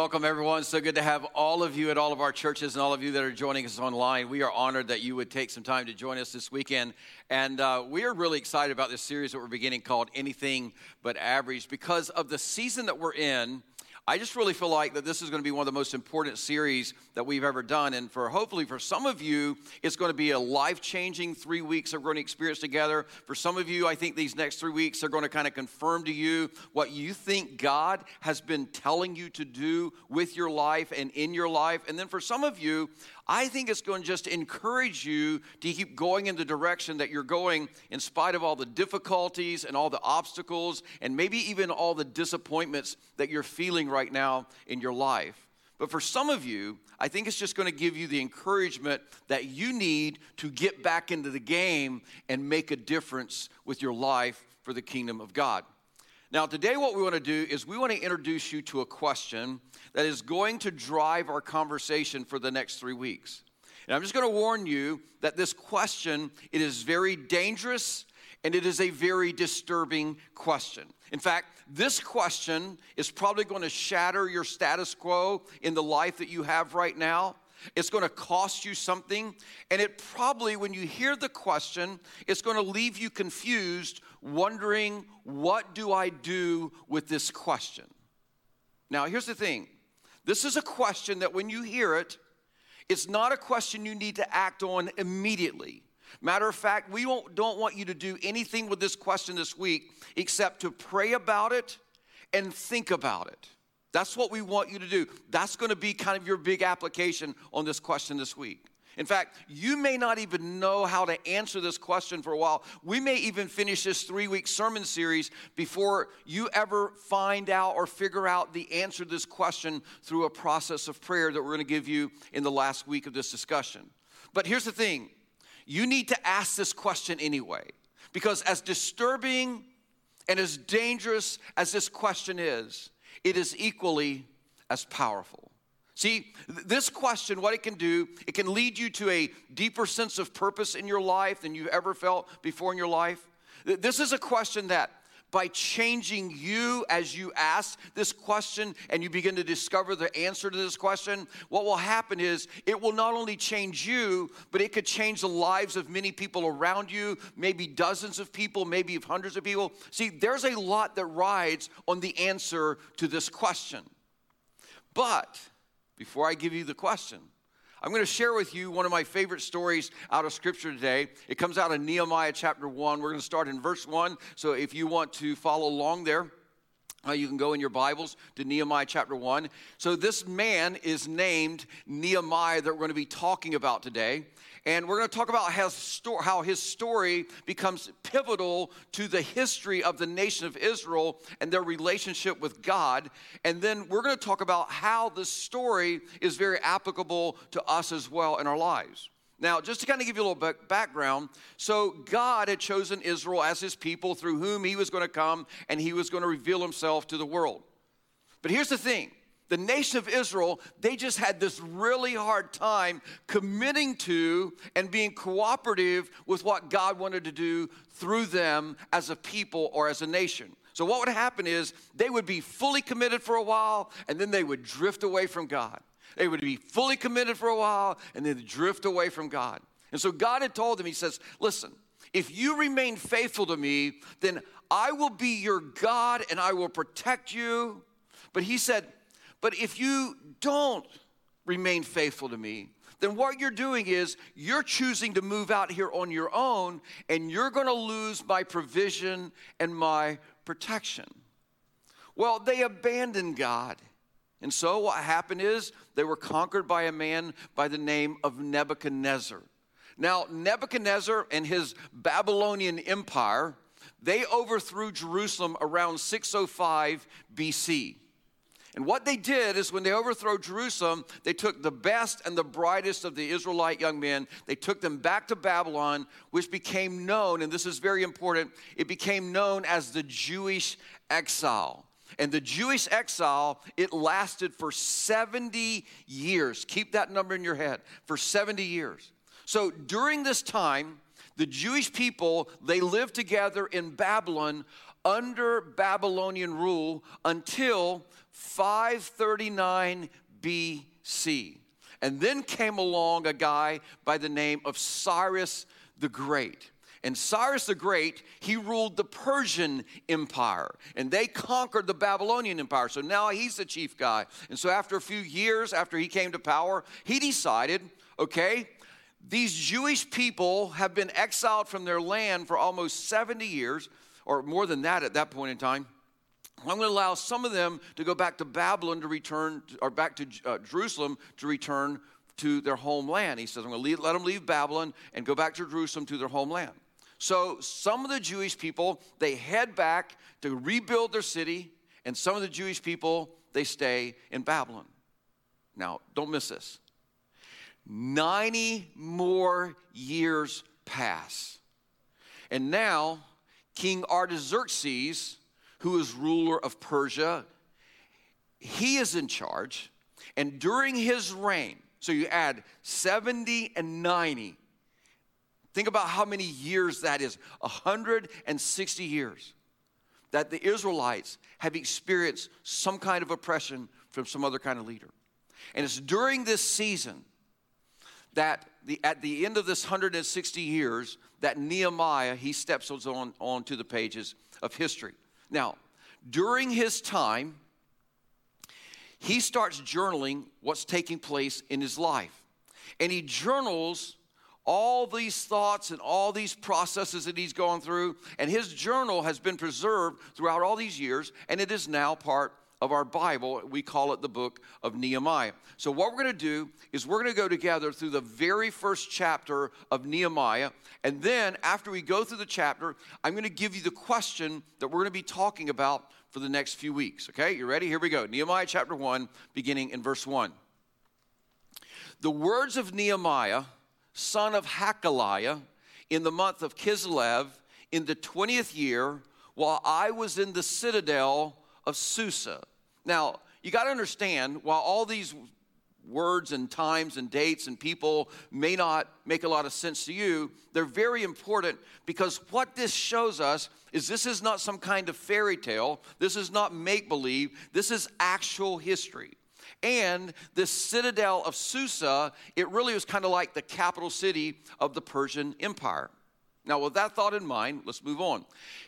Welcome everyone. So good to have all of you at all of our churches and all of you that are joining us online. We are honored that you would take some time to join us this weekend. And uh, we are really excited about this series that we're beginning called Anything But Average because of the season that we're in. I just really feel like that this is going to be one of the most important series that we've ever done. And for hopefully for some of you, it's going to be a life changing three weeks of to experience together. For some of you, I think these next three weeks are going to kind of confirm to you what you think God has been telling you to do with your life and in your life. And then for some of you, I think it's going to just encourage you to keep going in the direction that you're going in spite of all the difficulties and all the obstacles and maybe even all the disappointments that you're feeling right now in your life. But for some of you, I think it's just going to give you the encouragement that you need to get back into the game and make a difference with your life for the kingdom of God. Now, today, what we want to do is we want to introduce you to a question that is going to drive our conversation for the next three weeks. And I'm just going to warn you that this question, it is very dangerous and it is a very disturbing question. In fact, this question is probably going to shatter your status quo in the life that you have right now. It's going to cost you something. And it probably, when you hear the question, it's going to leave you confused, wondering, what do I do with this question? Now, here's the thing this is a question that when you hear it, it's not a question you need to act on immediately. Matter of fact, we don't, don't want you to do anything with this question this week except to pray about it and think about it. That's what we want you to do. That's going to be kind of your big application on this question this week. In fact, you may not even know how to answer this question for a while. We may even finish this three week sermon series before you ever find out or figure out the answer to this question through a process of prayer that we're going to give you in the last week of this discussion. But here's the thing you need to ask this question anyway, because as disturbing and as dangerous as this question is, it is equally as powerful. See, this question, what it can do, it can lead you to a deeper sense of purpose in your life than you've ever felt before in your life. This is a question that by changing you as you ask this question and you begin to discover the answer to this question, what will happen is it will not only change you, but it could change the lives of many people around you, maybe dozens of people, maybe hundreds of people. See, there's a lot that rides on the answer to this question. But before I give you the question. I'm going to share with you one of my favorite stories out of Scripture today. It comes out of Nehemiah chapter 1. We're going to start in verse 1. So if you want to follow along there, uh, you can go in your Bibles to Nehemiah chapter 1. So, this man is named Nehemiah that we're going to be talking about today. And we're going to talk about how his story becomes pivotal to the history of the nation of Israel and their relationship with God. And then we're going to talk about how this story is very applicable to us as well in our lives. Now, just to kind of give you a little background, so God had chosen Israel as his people through whom he was going to come and he was going to reveal himself to the world. But here's the thing the nation of Israel, they just had this really hard time committing to and being cooperative with what God wanted to do through them as a people or as a nation. So, what would happen is they would be fully committed for a while and then they would drift away from God. They would be fully committed for a while and then drift away from God. And so, God had told them, He says, Listen, if you remain faithful to me, then I will be your God and I will protect you. But He said, but if you don't remain faithful to me, then what you're doing is you're choosing to move out here on your own and you're going to lose my provision and my protection. Well, they abandoned God. And so what happened is they were conquered by a man by the name of Nebuchadnezzar. Now, Nebuchadnezzar and his Babylonian empire, they overthrew Jerusalem around 605 BC. And what they did is when they overthrew Jerusalem, they took the best and the brightest of the Israelite young men, they took them back to Babylon, which became known, and this is very important, it became known as the Jewish exile. And the Jewish exile, it lasted for 70 years. Keep that number in your head for 70 years. So during this time, the Jewish people, they lived together in Babylon under Babylonian rule until 539 BC. And then came along a guy by the name of Cyrus the Great. And Cyrus the Great, he ruled the Persian Empire, and they conquered the Babylonian Empire. So now he's the chief guy. And so, after a few years after he came to power, he decided okay, these Jewish people have been exiled from their land for almost 70 years, or more than that at that point in time. I'm going to allow some of them to go back to Babylon to return, or back to uh, Jerusalem to return to their homeland. He says, I'm going to leave, let them leave Babylon and go back to Jerusalem to their homeland. So some of the Jewish people, they head back to rebuild their city, and some of the Jewish people, they stay in Babylon. Now, don't miss this. 90 more years pass. And now, King Artaxerxes, who is ruler of Persia, he is in charge. And during his reign, so you add 70 and 90, Think about how many years that is 160 years that the Israelites have experienced some kind of oppression from some other kind of leader. And it's during this season that the, at the end of this 160 years that Nehemiah he steps on onto the pages of history. Now, during his time, he starts journaling what's taking place in his life. And he journals all these thoughts and all these processes that he's gone through. And his journal has been preserved throughout all these years, and it is now part of our Bible. We call it the book of Nehemiah. So, what we're going to do is we're going to go together through the very first chapter of Nehemiah. And then, after we go through the chapter, I'm going to give you the question that we're going to be talking about for the next few weeks. Okay, you ready? Here we go. Nehemiah chapter 1, beginning in verse 1. The words of Nehemiah son of Hakaliah, in the month of Kislev, in the 20th year, while I was in the citadel of Susa. Now, you got to understand, while all these words and times and dates and people may not make a lot of sense to you, they're very important because what this shows us is this is not some kind of fairy tale. This is not make believe. This is actual history. And this citadel of Susa, it really was kind of like the capital city of the Persian Empire. Now, with that thought in mind, let's move on.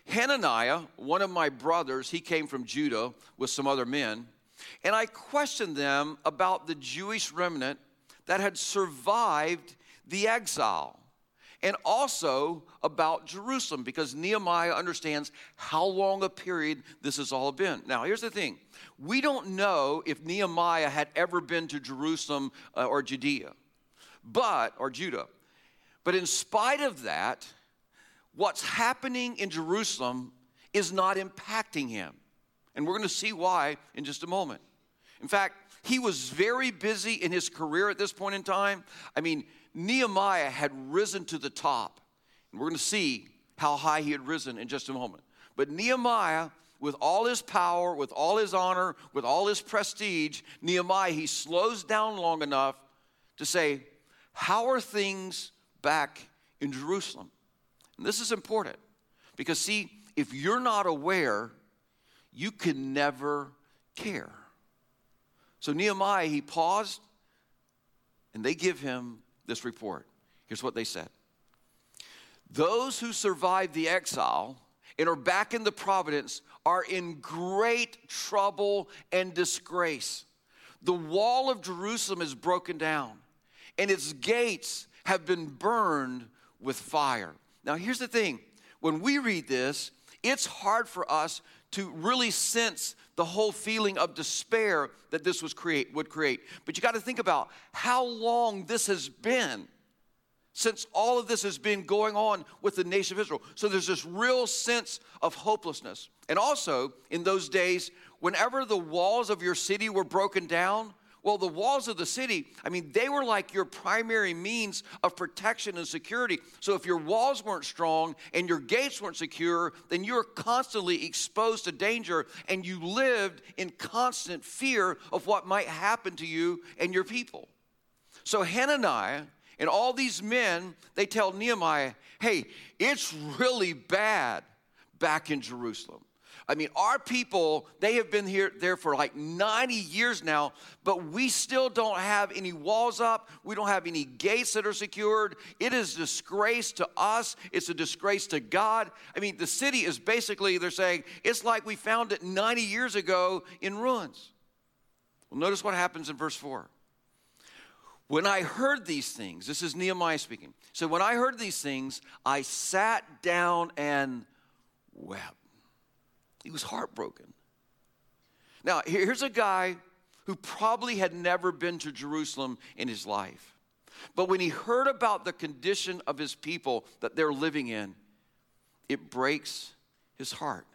Hananiah, one of my brothers, he came from Judah with some other men, and I questioned them about the Jewish remnant that had survived the exile and also about Jerusalem because Nehemiah understands how long a period this has all been. Now, here's the thing we don't know if Nehemiah had ever been to Jerusalem uh, or Judea, but, or Judah. But in spite of that, what's happening in Jerusalem is not impacting him. And we're going to see why in just a moment. In fact, he was very busy in his career at this point in time. I mean, Nehemiah had risen to the top. And we're going to see how high he had risen in just a moment. But Nehemiah, with all his power, with all his honor, with all his prestige, Nehemiah, he slows down long enough to say, How are things back in Jerusalem? And this is important because, see, if you're not aware, you can never care. So Nehemiah, he paused and they give him this report. Here's what they said Those who survived the exile and are back in the providence are in great trouble and disgrace. The wall of Jerusalem is broken down, and its gates have been burned with fire. Now, here's the thing when we read this, it's hard for us to really sense the whole feeling of despair that this was create, would create. But you got to think about how long this has been since all of this has been going on with the nation of Israel. So there's this real sense of hopelessness. And also, in those days, whenever the walls of your city were broken down, well, the walls of the city, I mean, they were like your primary means of protection and security. So if your walls weren't strong and your gates weren't secure, then you were constantly exposed to danger and you lived in constant fear of what might happen to you and your people. So Hananiah and all these men, they tell Nehemiah, hey, it's really bad back in Jerusalem. I mean, our people, they have been here there for like 90 years now, but we still don't have any walls up. We don't have any gates that are secured. It is a disgrace to us. It's a disgrace to God. I mean, the city is basically, they're saying, it's like we found it 90 years ago in ruins. Well, notice what happens in verse 4. When I heard these things, this is Nehemiah speaking. So when I heard these things, I sat down and wept. He was heartbroken. Now, here's a guy who probably had never been to Jerusalem in his life. But when he heard about the condition of his people that they're living in, it breaks his heart.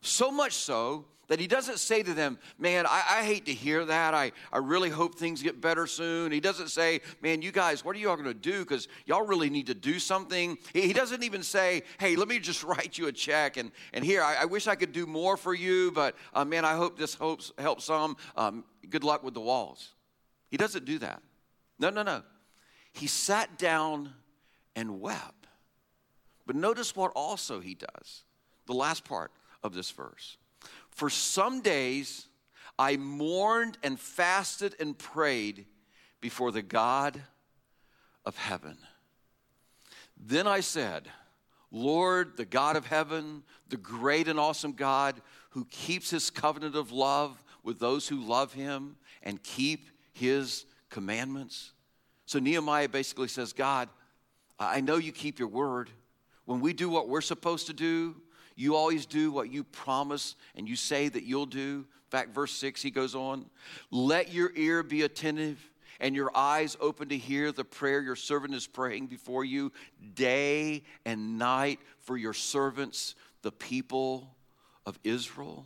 So much so that he doesn't say to them, Man, I, I, hate to hear that. I, I really hope things get better soon. He doesn't say, Man, you guys, what are y'all gonna do? Because y'all really need to do something. He, he, doesn't even say, Hey, let me just write you a check. And, and here, I, I wish I could do more for you, but uh, man, I hope this hopes, helps some. Um, good luck with the walls. He doesn't do that. No, no, no. He sat down and wept. But notice what also he does. The last part of this verse. For some days I mourned and fasted and prayed before the God of heaven. Then I said, Lord, the God of heaven, the great and awesome God who keeps his covenant of love with those who love him and keep his commandments. So Nehemiah basically says, God, I know you keep your word. When we do what we're supposed to do, you always do what you promise and you say that you'll do. In fact, verse 6, he goes on, Let your ear be attentive and your eyes open to hear the prayer your servant is praying before you day and night for your servants, the people of Israel.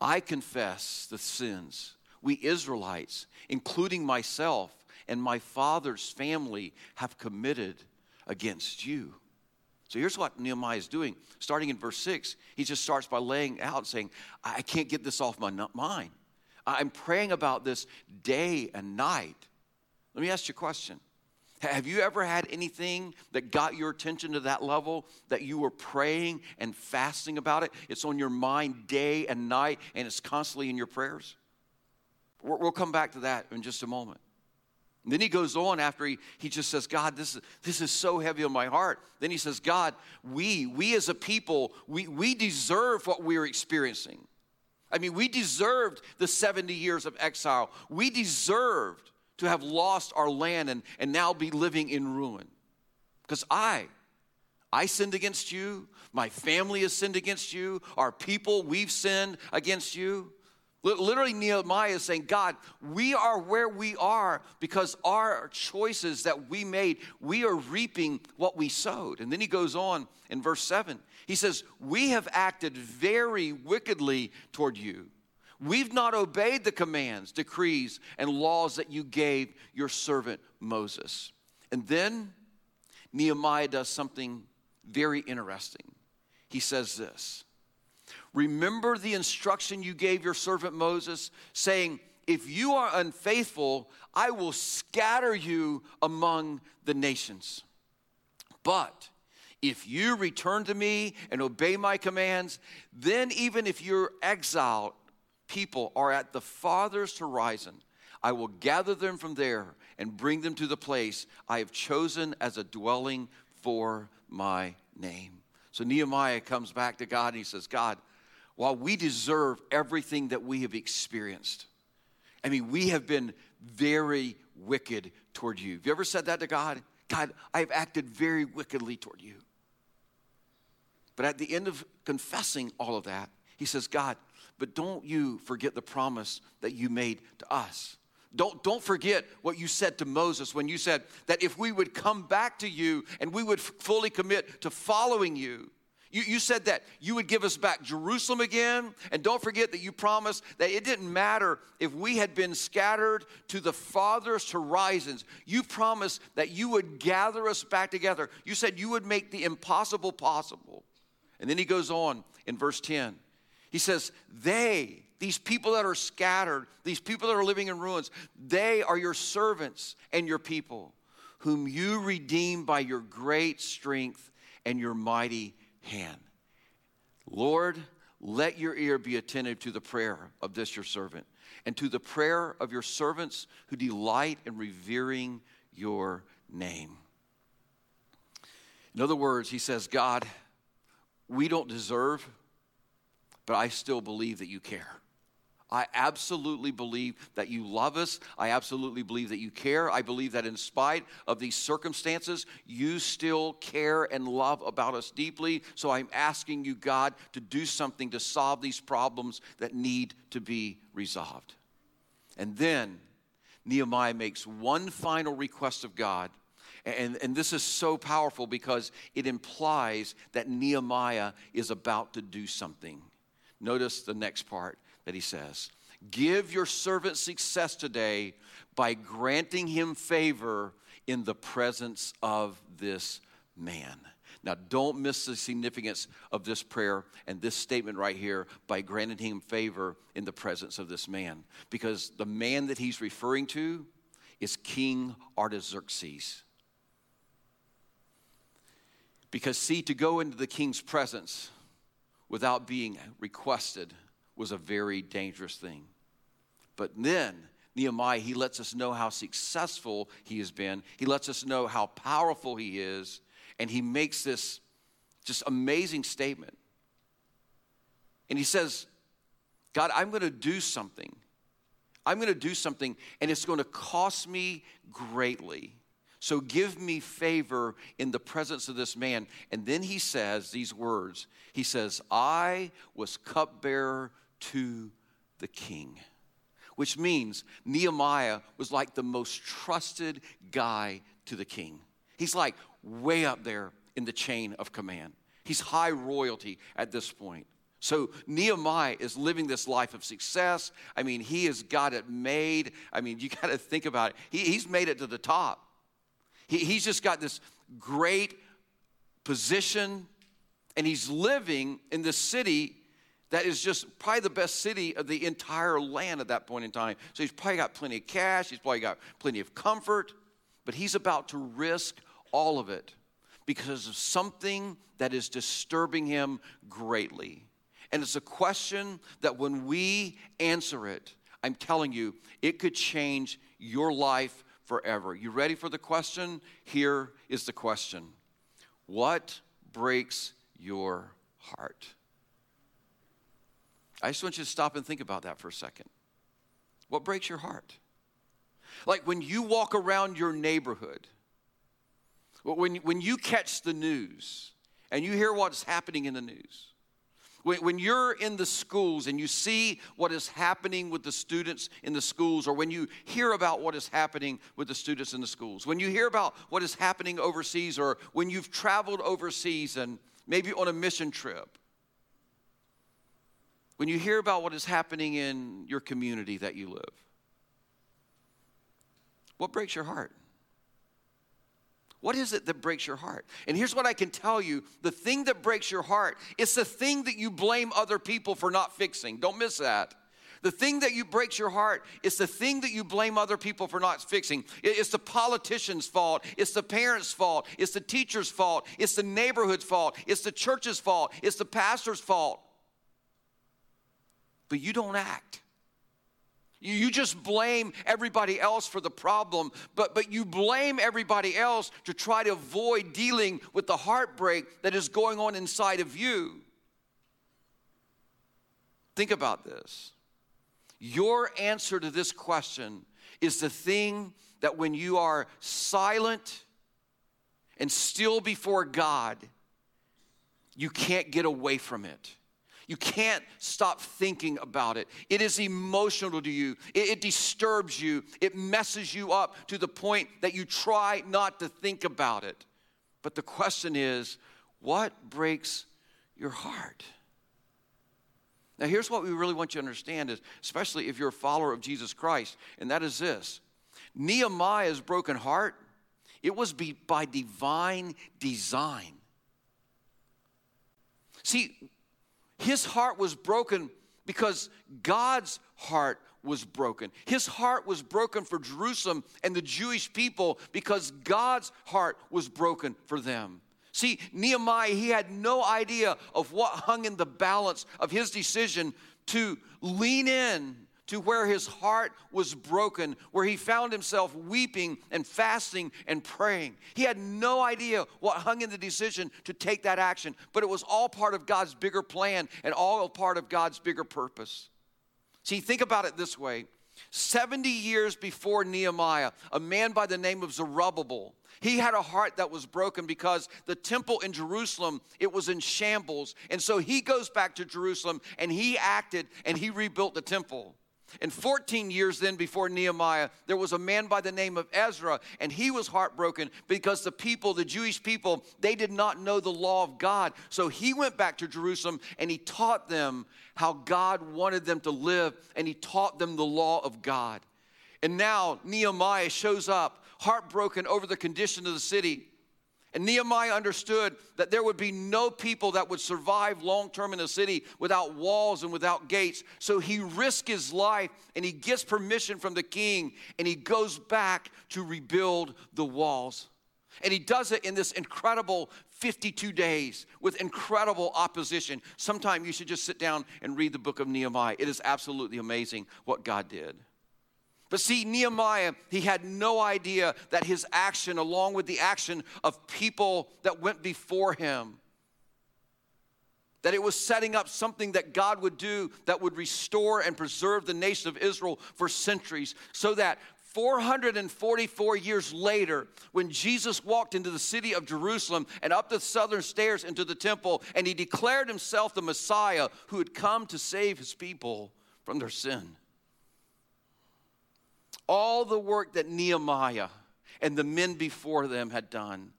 I confess the sins we Israelites, including myself and my father's family, have committed against you. So here's what Nehemiah is doing. Starting in verse 6, he just starts by laying out saying, I can't get this off my mind. I'm praying about this day and night. Let me ask you a question. Have you ever had anything that got your attention to that level that you were praying and fasting about it? It's on your mind day and night, and it's constantly in your prayers? We'll come back to that in just a moment. And then he goes on after he, he just says, God, this is, this is so heavy on my heart. Then he says, God, we, we as a people, we, we deserve what we're experiencing. I mean, we deserved the 70 years of exile. We deserved to have lost our land and, and now be living in ruin. Because I, I sinned against you. My family has sinned against you. Our people, we've sinned against you. Literally, Nehemiah is saying, God, we are where we are because our choices that we made, we are reaping what we sowed. And then he goes on in verse 7. He says, We have acted very wickedly toward you. We've not obeyed the commands, decrees, and laws that you gave your servant Moses. And then Nehemiah does something very interesting. He says this Remember the instruction you gave your servant Moses, saying, If you are unfaithful, I will scatter you among the nations. But if you return to me and obey my commands, then even if your exiled people are at the farthest horizon, I will gather them from there and bring them to the place I have chosen as a dwelling for my name. So Nehemiah comes back to God and he says, God, while we deserve everything that we have experienced. I mean, we have been very wicked toward you. Have you ever said that to God? God, I have acted very wickedly toward you. But at the end of confessing all of that, he says, God, but don't you forget the promise that you made to us. Don't, don't forget what you said to Moses when you said that if we would come back to you and we would fully commit to following you, you, you said that you would give us back Jerusalem again. And don't forget that you promised that it didn't matter if we had been scattered to the farthest horizons. You promised that you would gather us back together. You said you would make the impossible possible. And then he goes on in verse 10. He says, They, these people that are scattered, these people that are living in ruins, they are your servants and your people, whom you redeem by your great strength and your mighty hand. Lord, let your ear be attentive to the prayer of this your servant and to the prayer of your servants who delight in revering your name. In other words, he says, God, we don't deserve, but I still believe that you care. I absolutely believe that you love us. I absolutely believe that you care. I believe that in spite of these circumstances, you still care and love about us deeply. So I'm asking you, God, to do something to solve these problems that need to be resolved. And then Nehemiah makes one final request of God. And, and this is so powerful because it implies that Nehemiah is about to do something. Notice the next part that he says Give your servant success today by granting him favor in the presence of this man. Now, don't miss the significance of this prayer and this statement right here by granting him favor in the presence of this man. Because the man that he's referring to is King Artaxerxes. Because, see, to go into the king's presence without being requested was a very dangerous thing. But then, Nehemiah, he lets us know how successful he has been. He lets us know how powerful he is. And he makes this just amazing statement. And he says, God, I'm going to do something. I'm going to do something, and it's going to cost me greatly. So give me favor in the presence of this man. And then he says these words He says, I was cupbearer to the king. Which means Nehemiah was like the most trusted guy to the king. He's like way up there in the chain of command. He's high royalty at this point. So Nehemiah is living this life of success. I mean, he has got it made. I mean, you got to think about it. He, he's made it to the top. He, he's just got this great position, and he's living in the city that is just probably the best city of the entire land at that point in time. So he's probably got plenty of cash, he's probably got plenty of comfort, but he's about to risk all of it because of something that is disturbing him greatly. And it's a question that when we answer it, I'm telling you, it could change your life forever. You ready for the question? Here is the question What breaks your heart? I just want you to stop and think about that for a second. What breaks your heart? Like when you walk around your neighborhood, when, when you catch the news and you hear what's happening in the news, when, when you're in the schools and you see what is happening with the students in the schools, or when you hear about what is happening with the students in the schools, when you hear about what is happening overseas, or when you've traveled overseas and maybe on a mission trip, when you hear about what is happening in your community that you live? What breaks your heart? What is it that breaks your heart? And here's what I can tell you the thing that breaks your heart is the thing that you blame other people for not fixing. Don't miss that. The thing that you breaks your heart is the thing that you blame other people for not fixing. It's the politician's fault. It's the parents' fault. It's the teacher's fault. It's the neighborhood's fault. It's the church's fault. It's the pastor's fault but you don't act. You, just blame everybody else for the problem, but, but you blame everybody else to try to avoid dealing with the heartbreak that is going on inside of you. Think about this. Your answer to this question is the thing that when you are silent and still before God, you can't get away from it. You can't stop thinking about it. It is emotional to you, it, it, disturbs you, it messes you up to the point that you try not to think about it. But the question is what breaks your heart? Now, here's what we really want you to understand is, especially if you're a follower of Jesus Christ, and that is this Nehemiah's broken heart, it was by divine design. See, his heart was broken because God's heart was broken. His heart was broken for Jerusalem and the Jewish people because God's heart was broken for them. See, Nehemiah, he had no idea of what hung in the balance of his decision to lean in to where his heart was broken, where he found himself weeping and fasting and praying. He had no idea what hung in the decision to take that action, but it was all part of God's bigger plan and all part of God's bigger purpose. See, think about it this way 70 years before Nehemiah, a man by the name of Zerubbabel, he had a heart that was broken because the temple in Jerusalem, it was in shambles. And so he goes back to Jerusalem and he acted and he rebuilt the temple. And 14 years then before Nehemiah, there was a man by the name of Ezra, and he was heartbroken because the people, the Jewish people, they did not know the law of God. So he went back to Jerusalem and he taught them how God wanted them to live, and he taught them the law of God. And now Nehemiah shows up, heartbroken over the condition of the city. And Nehemiah understood that there would be no people that would survive long term in a city without walls and without gates. So he risked his life and he gets permission from the king and he goes back to rebuild the walls. And he does it in this incredible 52 days with incredible opposition. Sometime you should just sit down and read the book of Nehemiah. It is absolutely amazing what God did. But see, Nehemiah, he had no idea that his action, along with the action of people that went before him, that it was setting up something that God would do that would restore and preserve the nation of Israel for centuries, so that 444 years later, when Jesus walked into the city of Jerusalem and up the southern stairs into the temple, and he declared himself the Messiah who had come to save his people from their sin all the work that Nehemiah and the men before them had done,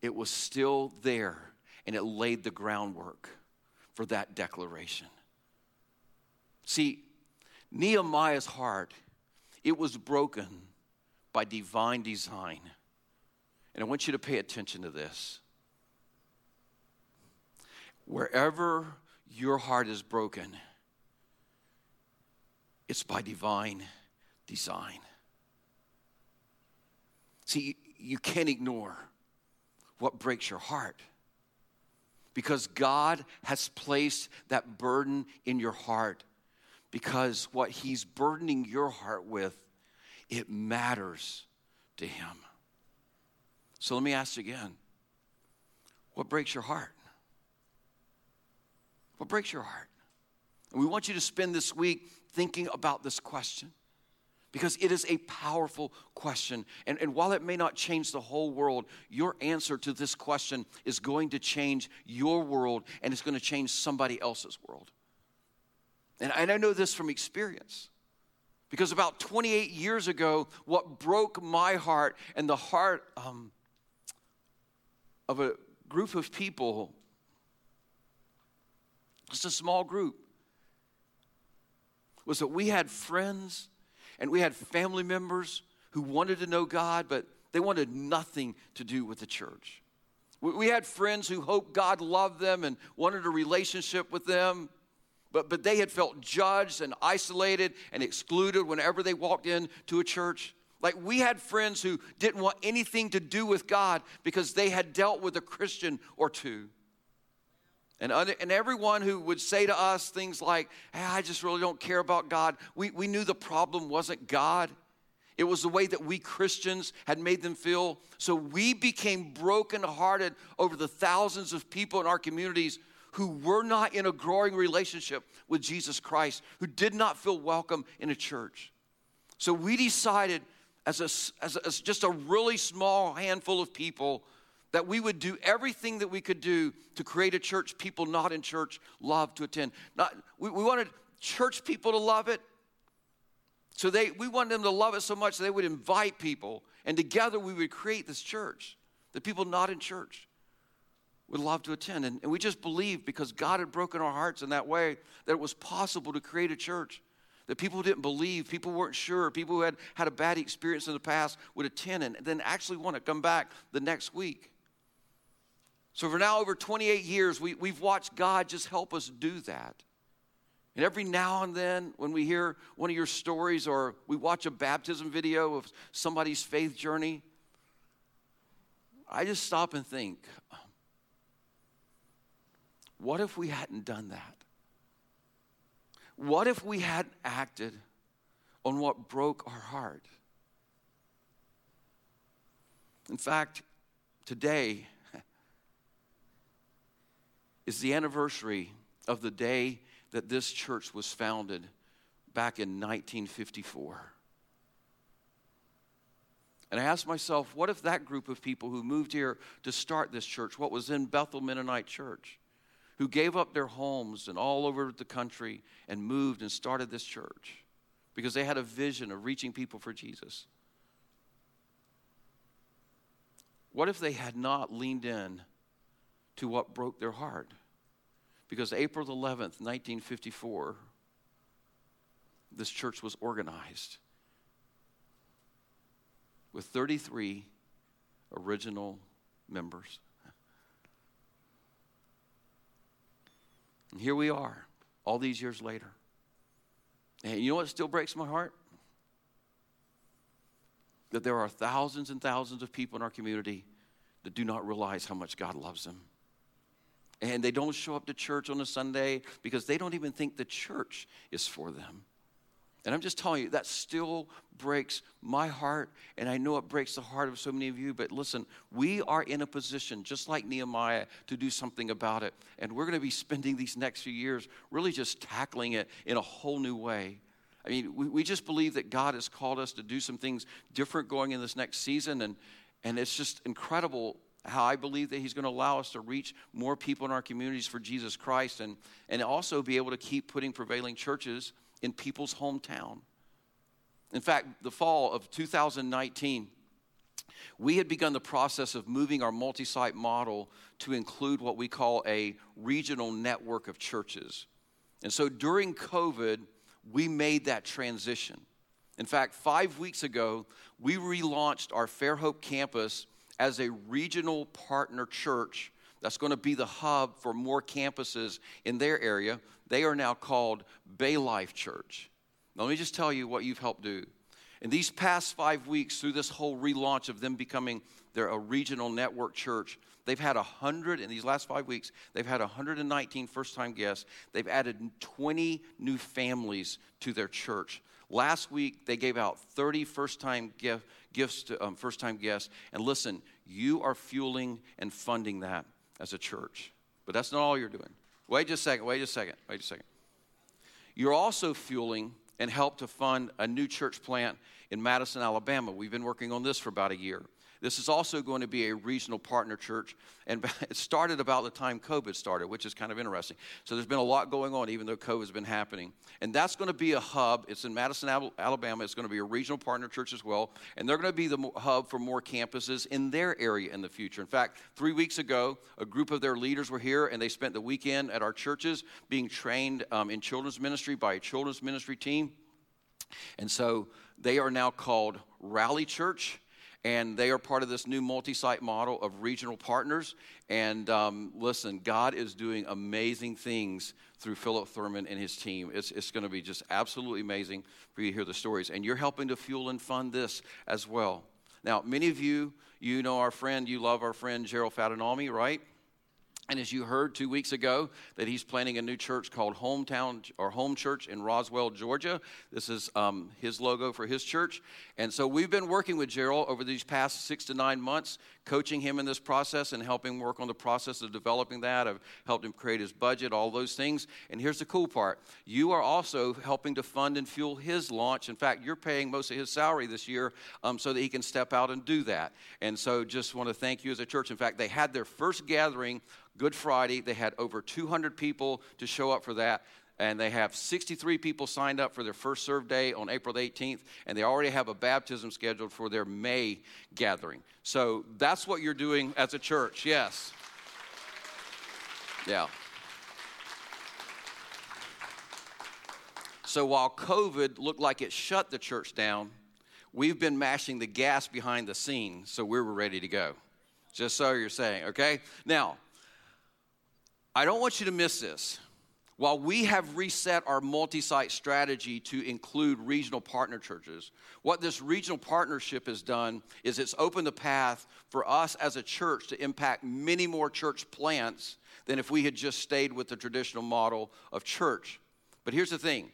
it was still there and it laid the groundwork for that declaration. See, Nehemiah's heart, it was broken by divine design. And I want you to pay attention to this. Wherever your heart is broken, it's by divine design. See, you can't ignore what breaks your heart because God has placed that burden in your heart because what He's burdening your heart with, it matters to Him. So let me ask you again what breaks your heart? What breaks your heart? And we want you to spend this week thinking about this question because it is a powerful question. And, and while it may not change the whole world, your answer to this question is going to change your world and it's going to change somebody else's world. And, and I know this from experience. Because about 28 years ago, what broke my heart and the heart um, of a group of people, just a small group, was that we had friends and we had family members who wanted to know God, but they wanted nothing to do with the church. We had friends who hoped God loved them and wanted a relationship with them, but, but they had felt judged and isolated and excluded whenever they walked into a church. Like we had friends who didn't want anything to do with God because they had dealt with a Christian or two. And, and everyone who would say to us things like, hey, I just really don't care about God, we, we knew the problem wasn't God. It was the way that we Christians had made them feel. So we became brokenhearted over the thousands of people in our communities who were not in a growing relationship with Jesus Christ, who did not feel welcome in a church. So we decided, as, a, as, a, as just a really small handful of people, that we would do everything that we could do to create a church people not in church love to attend. Not, we, we wanted church people to love it. So they, we wanted them to love it so much they would invite people, and together we would create this church that people not in church would love to attend. And, and we just believed because God had broken our hearts in that way that it was possible to create a church that people didn't believe, people weren't sure, people who had had a bad experience in the past would attend and then actually want to come back the next week. So, for now over 28 years, we, we've watched God just help us do that. And every now and then, when we hear one of your stories or we watch a baptism video of somebody's faith journey, I just stop and think what if we hadn't done that? What if we hadn't acted on what broke our heart? In fact, today is the anniversary of the day that this church was founded back in 1954. And I asked myself, what if that group of people who moved here to start this church, what was in Bethel Mennonite Church, who gave up their homes and all over the country and moved and started this church because they had a vision of reaching people for Jesus? What if they had not leaned in to what broke their heart? Because April 11th, 1954, this church was organized with 33 original members. And here we are, all these years later. And you know what still breaks my heart? That there are thousands and thousands of people in our community that do not realize how much God loves them. And they don't show up to church on a Sunday because they don't even think the church is for them. And I'm just telling you, that still breaks my heart, and I know it breaks the heart of so many of you. But listen, we are in a position, just like Nehemiah, to do something about it. And we're going to be spending these next few years really just tackling it in a whole new way. I mean, we, we just believe that God has called us to do some things different going in this next season, and, and it's just incredible how I believe that He's going to allow us to reach more people in our communities for Jesus Christ and, and also be able to keep putting prevailing churches in people's hometown. In fact, the fall of 2019, we had begun the process of moving our multi site model to include what we call a regional network of churches. And so during COVID, we made that transition. In fact, five weeks ago, we relaunched our Fairhope campus as a regional partner church that's going to be the hub for more campuses in their area. They are now called Bay Life Church. Now, let me just tell you what you've helped do. In these past five weeks, through this whole relaunch of them becoming their a regional network church, they've had 100, in these last five weeks, they've had 119 first time guests. They've added 20 new families to their church. Last week, they gave out 30 first time gift, gifts to um, first time guests. And listen, you are fueling and funding that as a church. But that's not all you're doing. Wait just a second, wait just a second, wait just a second. You're also fueling and help to fund a new church plant in Madison, Alabama. We've been working on this for about a year. This is also going to be a regional partner church, and it started about the time COVID started, which is kind of interesting. So there's been a lot going on, even though COVID's been happening. And that's going to be a hub. It's in Madison, Alabama. It's going to be a regional partner church as well, and they're going to be the hub for more campuses in their area in the future. In fact, three weeks ago, a group of their leaders were here, and they spent the weekend at our churches being trained um, in children's ministry by a children's ministry team. And so they are now called Rally Church and they are part of this new multi site model of regional partners. And um, listen, God is doing amazing things through Philip Thurman and his team. It's, it's going to be just absolutely amazing for you to hear the stories. And you're helping to fuel and fund this as well. Now, many of you, you know our friend, you love our friend Gerald Fatanami, right? And as you heard two weeks ago, that he's planning a new church called Hometown or Home Church in Roswell, Georgia. This is um, his logo for his church. And so we've been working with Gerald over these past six to nine months, coaching him in this process and helping work on the process of developing that. I've helped him create his budget, all those things. And here's the cool part you are also helping to fund and fuel his launch. In fact, you're paying most of his salary this year um, so that he can step out and do that. And so just want to thank you as a church. In fact, they had their first gathering Good Friday. They had over 200 people to show up for that. And they have 63 people signed up for their first serve day on April 18th. And they already have a baptism scheduled for their May gathering. So that's what you're doing as a church, yes. Yeah. So while COVID looked like it shut the church down, we've been mashing the gas behind the scene so we were ready to go. Just so you're saying, okay? Now, I don't want you to miss this. While we have reset our multi site strategy to include regional partner churches, what this regional partnership has done is it's opened the path for us as a church to impact many more church plants than if we had just stayed with the traditional model of church. But here's the thing.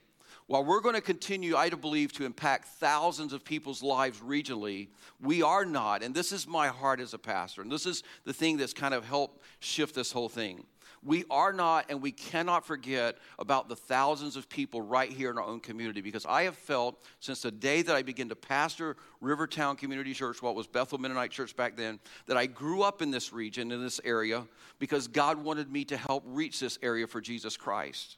While we're going to continue, I believe, to impact thousands of people's lives regionally, we are not, and this is my heart as a pastor, and this is the thing that's kind of helped shift this whole thing we are not and we cannot forget about the thousands of people right here in our own community because I have felt since the day that I began to pastor Rivertown Community Church, what was Bethel Mennonite Church back then, that I grew up in this region, in this area, because God wanted me to help reach this area for Jesus Christ.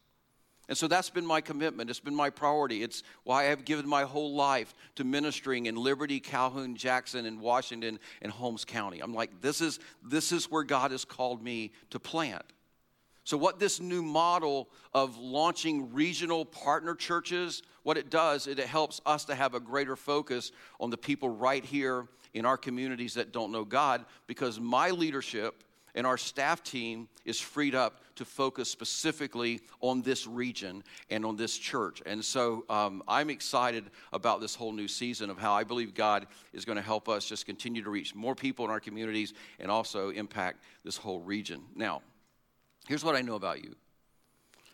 And so that's been my commitment. It's been my priority. It's why I've given my whole life to ministering in Liberty, Calhoun, Jackson, and Washington, and Holmes County. I'm like, this is, this is where God has called me to plant. So, what this new model of launching regional partner churches, what it does, is it helps us to have a greater focus on the people right here in our communities that don't know God because my leadership and our staff team is freed up to focus specifically on this region and on this church. And so um, I'm excited about this whole new season of how I believe God is going to help us just continue to reach more people in our communities and also impact this whole region. Now, Here's what I know about you.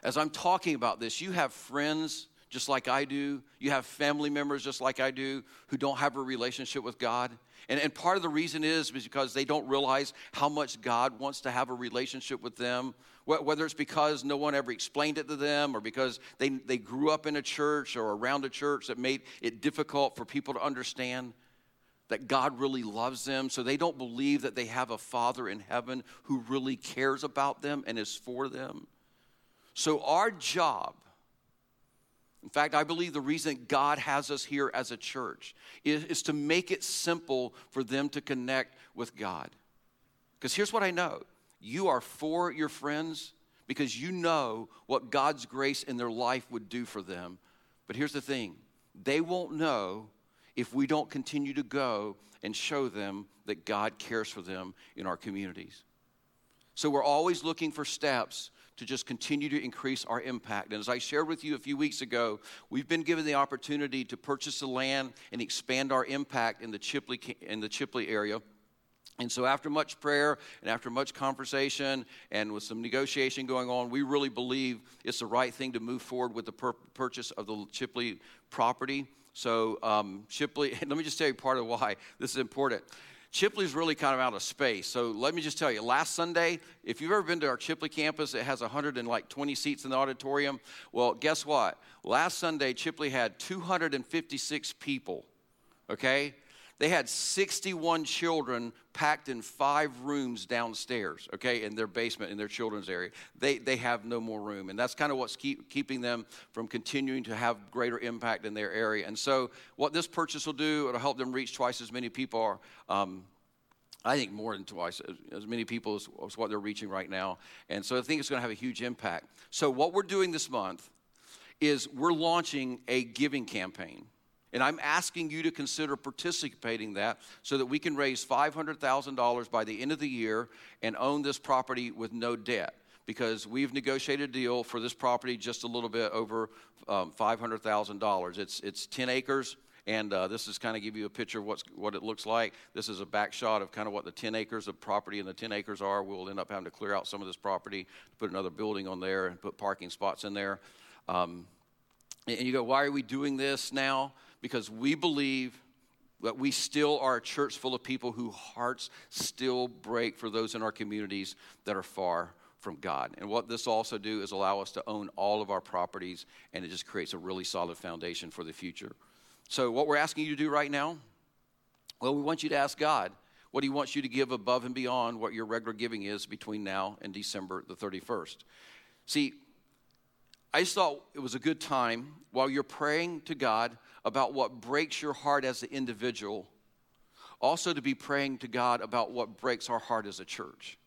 As I'm talking about this, you have friends just like I do. You have family members just like I do who don't have a relationship with God. And, and part of the reason is because they don't realize how much God wants to have a relationship with them. Whether it's because no one ever explained it to them or because they, they grew up in a church or around a church that made it difficult for people to understand that God really loves them, so they don't believe that they have a Father in heaven who really cares about them and is for them. So, our job, in fact, I believe the reason God has us here as a church is, is to make it simple for them to connect with God. Because here's what I know you are for your friends because you know what God's grace in their life would do for them. But here's the thing they won't know if we don't continue to go and show them that God cares for them in our communities. So we're always looking for steps to just continue to increase our impact. And as I shared with you a few weeks ago, we've been given the opportunity to purchase the land and expand our impact in the Chipley, in the Chipley area. And so, after much prayer and after much conversation and with some negotiation going on, we really believe it's the right thing to move forward with the pur- purchase of the Chipley property. So, um, Chipley, let me just tell you part of why this is important. Chipley's really kind of out of space. So let me just tell you, last Sunday, if you've ever been to our Chipley campus, it has 120 seats in the auditorium. Well, guess what? Last Sunday, Chipley had 256 people, okay? They had 61 children packed in five rooms downstairs, okay, in their basement, in their children's area. They, they have no more room. And that's kind of what's keep, keeping them from continuing to have greater impact in their area. And so, what this purchase will do, it'll help them reach twice as many people. Um, I think more than twice as many people as, as what they're reaching right now. And so I think it's going to have a huge impact. So, what we're doing this month is we're launching a giving campaign. And I'm asking you to consider participating that so that we can raise $500,000 by the end of the year and own this property with no debt. Because we've negotiated a deal for this property just a little bit over um, $500,000. It's, it's 10 acres. And uh, this is kind of give you a picture of what's, what it looks like. This is a back shot of kind of what the 10 acres of property and the 10 acres are. We'll end up having to clear out some of this property, put another building on there, and put parking spots in there. Um, and you go, why are we doing this now? Because we believe that we still are a church full of people whose hearts still break for those in our communities that are far from God. And what this also do is allow us to own all of our properties and it just creates a really solid foundation for the future. So what we're asking you to do right now, well, we want you to ask God what he wants you to give above and beyond what your regular giving is between now and December the 31st. See, I just thought it was a good time while you're praying to God about what breaks your heart as an individual, also to be praying to God about what breaks our heart as a church.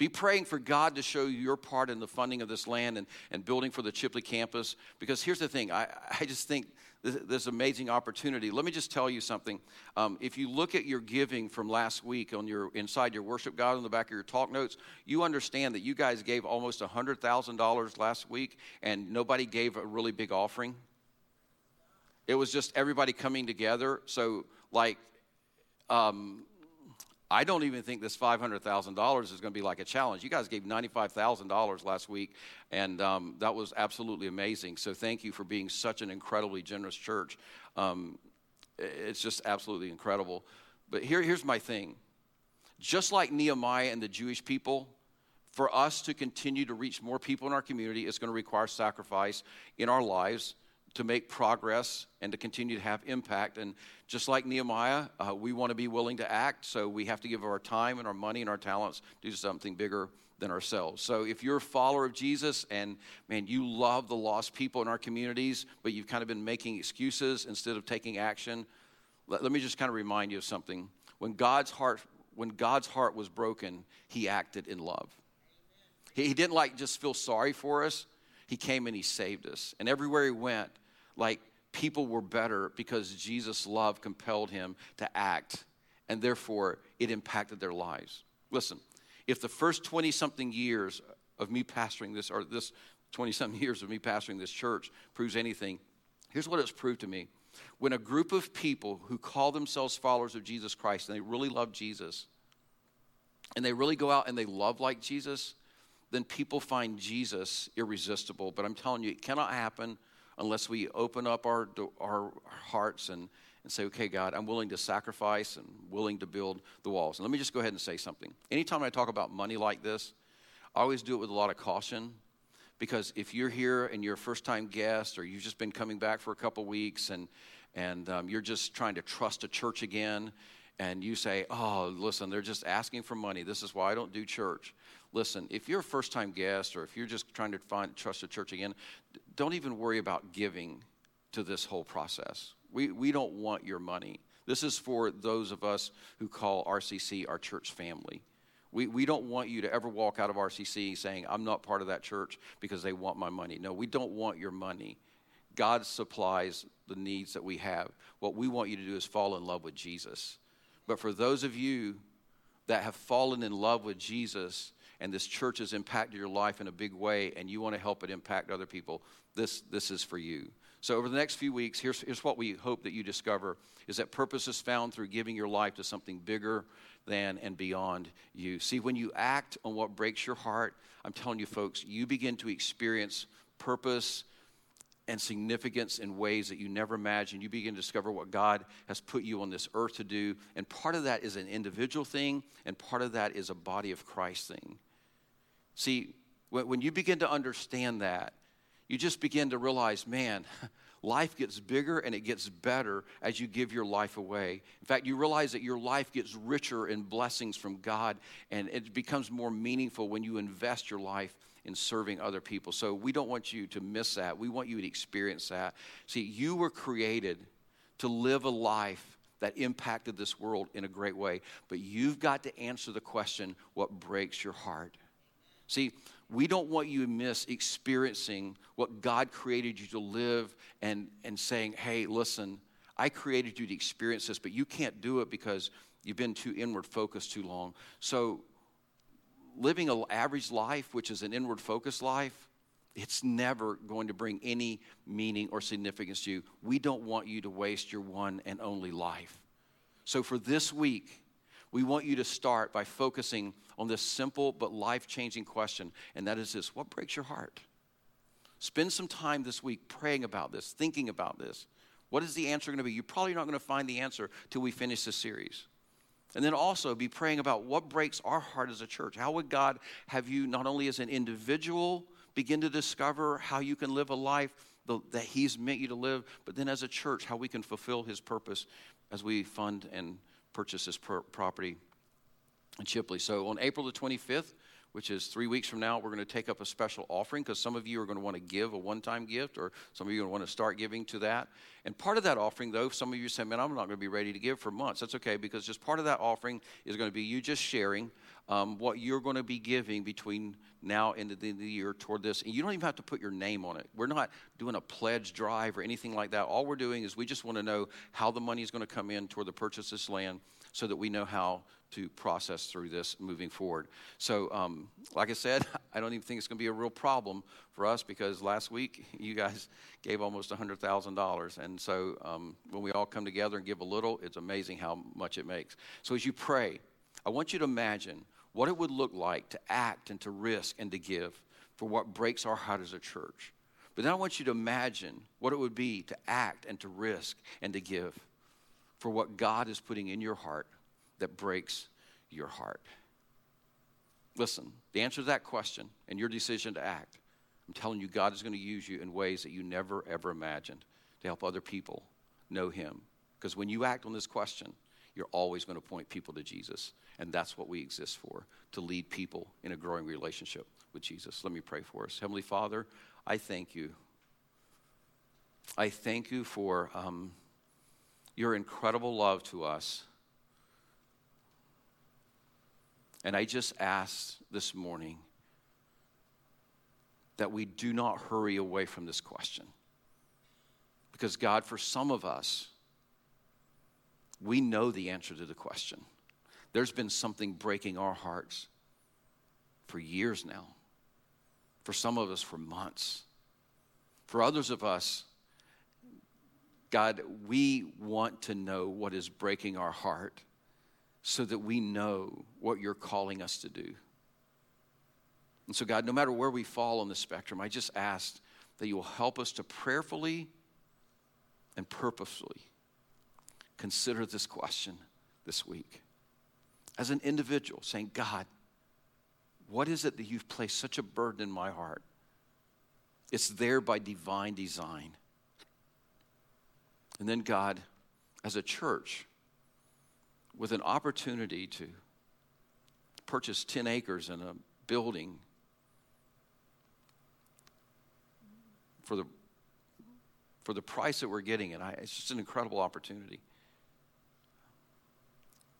Be praying for God to show you your part in the funding of this land and, and building for the Chipley campus. Because here's the thing I, I just think this, this amazing opportunity. Let me just tell you something. Um, if you look at your giving from last week on your inside your worship guide on the back of your talk notes, you understand that you guys gave almost $100,000 last week and nobody gave a really big offering. It was just everybody coming together. So, like, um, I don't even think this $500,000 is going to be like a challenge. You guys gave $95,000 last week, and um, that was absolutely amazing. So thank you for being such an incredibly generous church. Um, it's just absolutely incredible. But here, here's my thing just like Nehemiah and the Jewish people, for us to continue to reach more people in our community, it's going to require sacrifice in our lives to make progress and to continue to have impact. And just like Nehemiah, uh, we want to be willing to act, so we have to give our time and our money and our talents to do something bigger than ourselves. So if you're a follower of Jesus and man, you love the lost people in our communities, but you've kind of been making excuses instead of taking action, let, let me just kind of remind you of something. When God's heart when God's heart was broken, he acted in love. He, he didn't like just feel sorry for us. He came and he saved us. And everywhere he went, like people were better because Jesus' love compelled him to act, and therefore it impacted their lives. Listen, if the first 20 something years of me pastoring this, or this 20 something years of me pastoring this church proves anything, here's what it's proved to me. When a group of people who call themselves followers of Jesus Christ and they really love Jesus, and they really go out and they love like Jesus, then people find Jesus irresistible. But I'm telling you, it cannot happen unless we open up our, our hearts and, and say, okay, God, I'm willing to sacrifice and willing to build the walls. And let me just go ahead and say something. Anytime I talk about money like this, I always do it with a lot of caution because if you're here and you're a first time guest or you've just been coming back for a couple weeks and, and um, you're just trying to trust a church again, and you say, oh, listen, they're just asking for money. This is why I don't do church. Listen, if you're a first time guest or if you're just trying to find trust a church again, don't even worry about giving to this whole process. We, we don't want your money. This is for those of us who call RCC our church family. We, we don't want you to ever walk out of RCC saying, I'm not part of that church because they want my money. No, we don't want your money. God supplies the needs that we have. What we want you to do is fall in love with Jesus. But for those of you that have fallen in love with Jesus, and this church has impacted your life in a big way and you want to help it impact other people, this, this is for you. So over the next few weeks, here's, here's what we hope that you discover is that purpose is found through giving your life to something bigger than and beyond you. See, when you act on what breaks your heart, I'm telling you folks, you begin to experience purpose and significance in ways that you never imagined. You begin to discover what God has put you on this earth to do. And part of that is an individual thing, and part of that is a body of Christ thing. See, when you begin to understand that, you just begin to realize, man, life gets bigger and it gets better as you give your life away. In fact, you realize that your life gets richer in blessings from God and it becomes more meaningful when you invest your life in serving other people. So we don't want you to miss that. We want you to experience that. See, you were created to live a life that impacted this world in a great way, but you've got to answer the question what breaks your heart? See, we don't want you to miss experiencing what God created you to live and, and saying, hey, listen, I created you to experience this, but you can't do it because you've been too inward focused too long. So, living an average life, which is an inward focused life, it's never going to bring any meaning or significance to you. We don't want you to waste your one and only life. So, for this week, we want you to start by focusing on this simple but life changing question, and that is this what breaks your heart? Spend some time this week praying about this, thinking about this. What is the answer going to be? You're probably not going to find the answer till we finish this series. And then also be praying about what breaks our heart as a church. How would God have you, not only as an individual, begin to discover how you can live a life that He's meant you to live, but then as a church, how we can fulfill His purpose as we fund and purchase this property in Chipley. So on April the 25th, which is three weeks from now, we're going to take up a special offering because some of you are going to want to give a one time gift, or some of you are going to want to start giving to that. And part of that offering, though, some of you say, man, I'm not going to be ready to give for months. That's okay because just part of that offering is going to be you just sharing um, what you're going to be giving between now and the end of the year toward this. And you don't even have to put your name on it. We're not doing a pledge drive or anything like that. All we're doing is we just want to know how the money is going to come in toward the purchase of this land so that we know how to process through this moving forward. So, um, like I said, I don't even think it's going to be a real problem for us because last week you guys gave almost $100,000. And so, um, when we all come together and give a little, it's amazing how much it makes. So, as you pray, I want you to imagine what it would look like to act and to risk and to give for what breaks our heart as a church. But then I want you to imagine what it would be to act and to risk and to give for what God is putting in your heart that breaks your heart. Listen, the answer to that question and your decision to act, I'm telling you, God is going to use you in ways that you never, ever imagined to help other people know Him. Because when you act on this question, you're always going to point people to Jesus. And that's what we exist for to lead people in a growing relationship with Jesus. Let me pray for us. Heavenly Father, I thank you. I thank you for um, your incredible love to us. And I just ask this morning that we do not hurry away from this question. Because, God, for some of us, we know the answer to the question. There's been something breaking our hearts for years now. For some of us, for months. For others of us, God, we want to know what is breaking our heart so that we know what you're calling us to do. And so, God, no matter where we fall on the spectrum, I just ask that you will help us to prayerfully and purposefully consider this question this week. As an individual, saying, God, what is it that you've placed such a burden in my heart? It's there by divine design. And then, God, as a church, with an opportunity to purchase 10 acres in a building for the, for the price that we're getting it, I, it's just an incredible opportunity.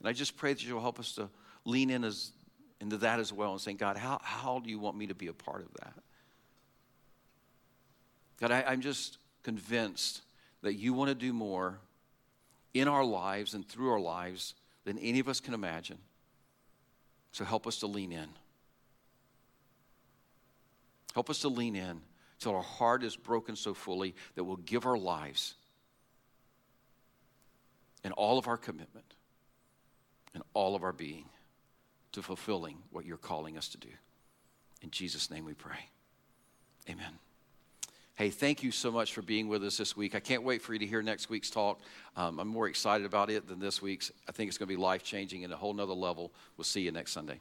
And I just pray that you'll help us to lean in as, into that as well and saying, God, how, how do you want me to be a part of that? God, I, I'm just convinced that you want to do more in our lives and through our lives than any of us can imagine. So help us to lean in. Help us to lean in till our heart is broken so fully that we'll give our lives and all of our commitment and all of our being to fulfilling what you're calling us to do. In Jesus' name we pray. Amen. Hey, thank you so much for being with us this week. I can't wait for you to hear next week's talk. Um, I'm more excited about it than this week's. I think it's going to be life changing and a whole nother level. We'll see you next Sunday.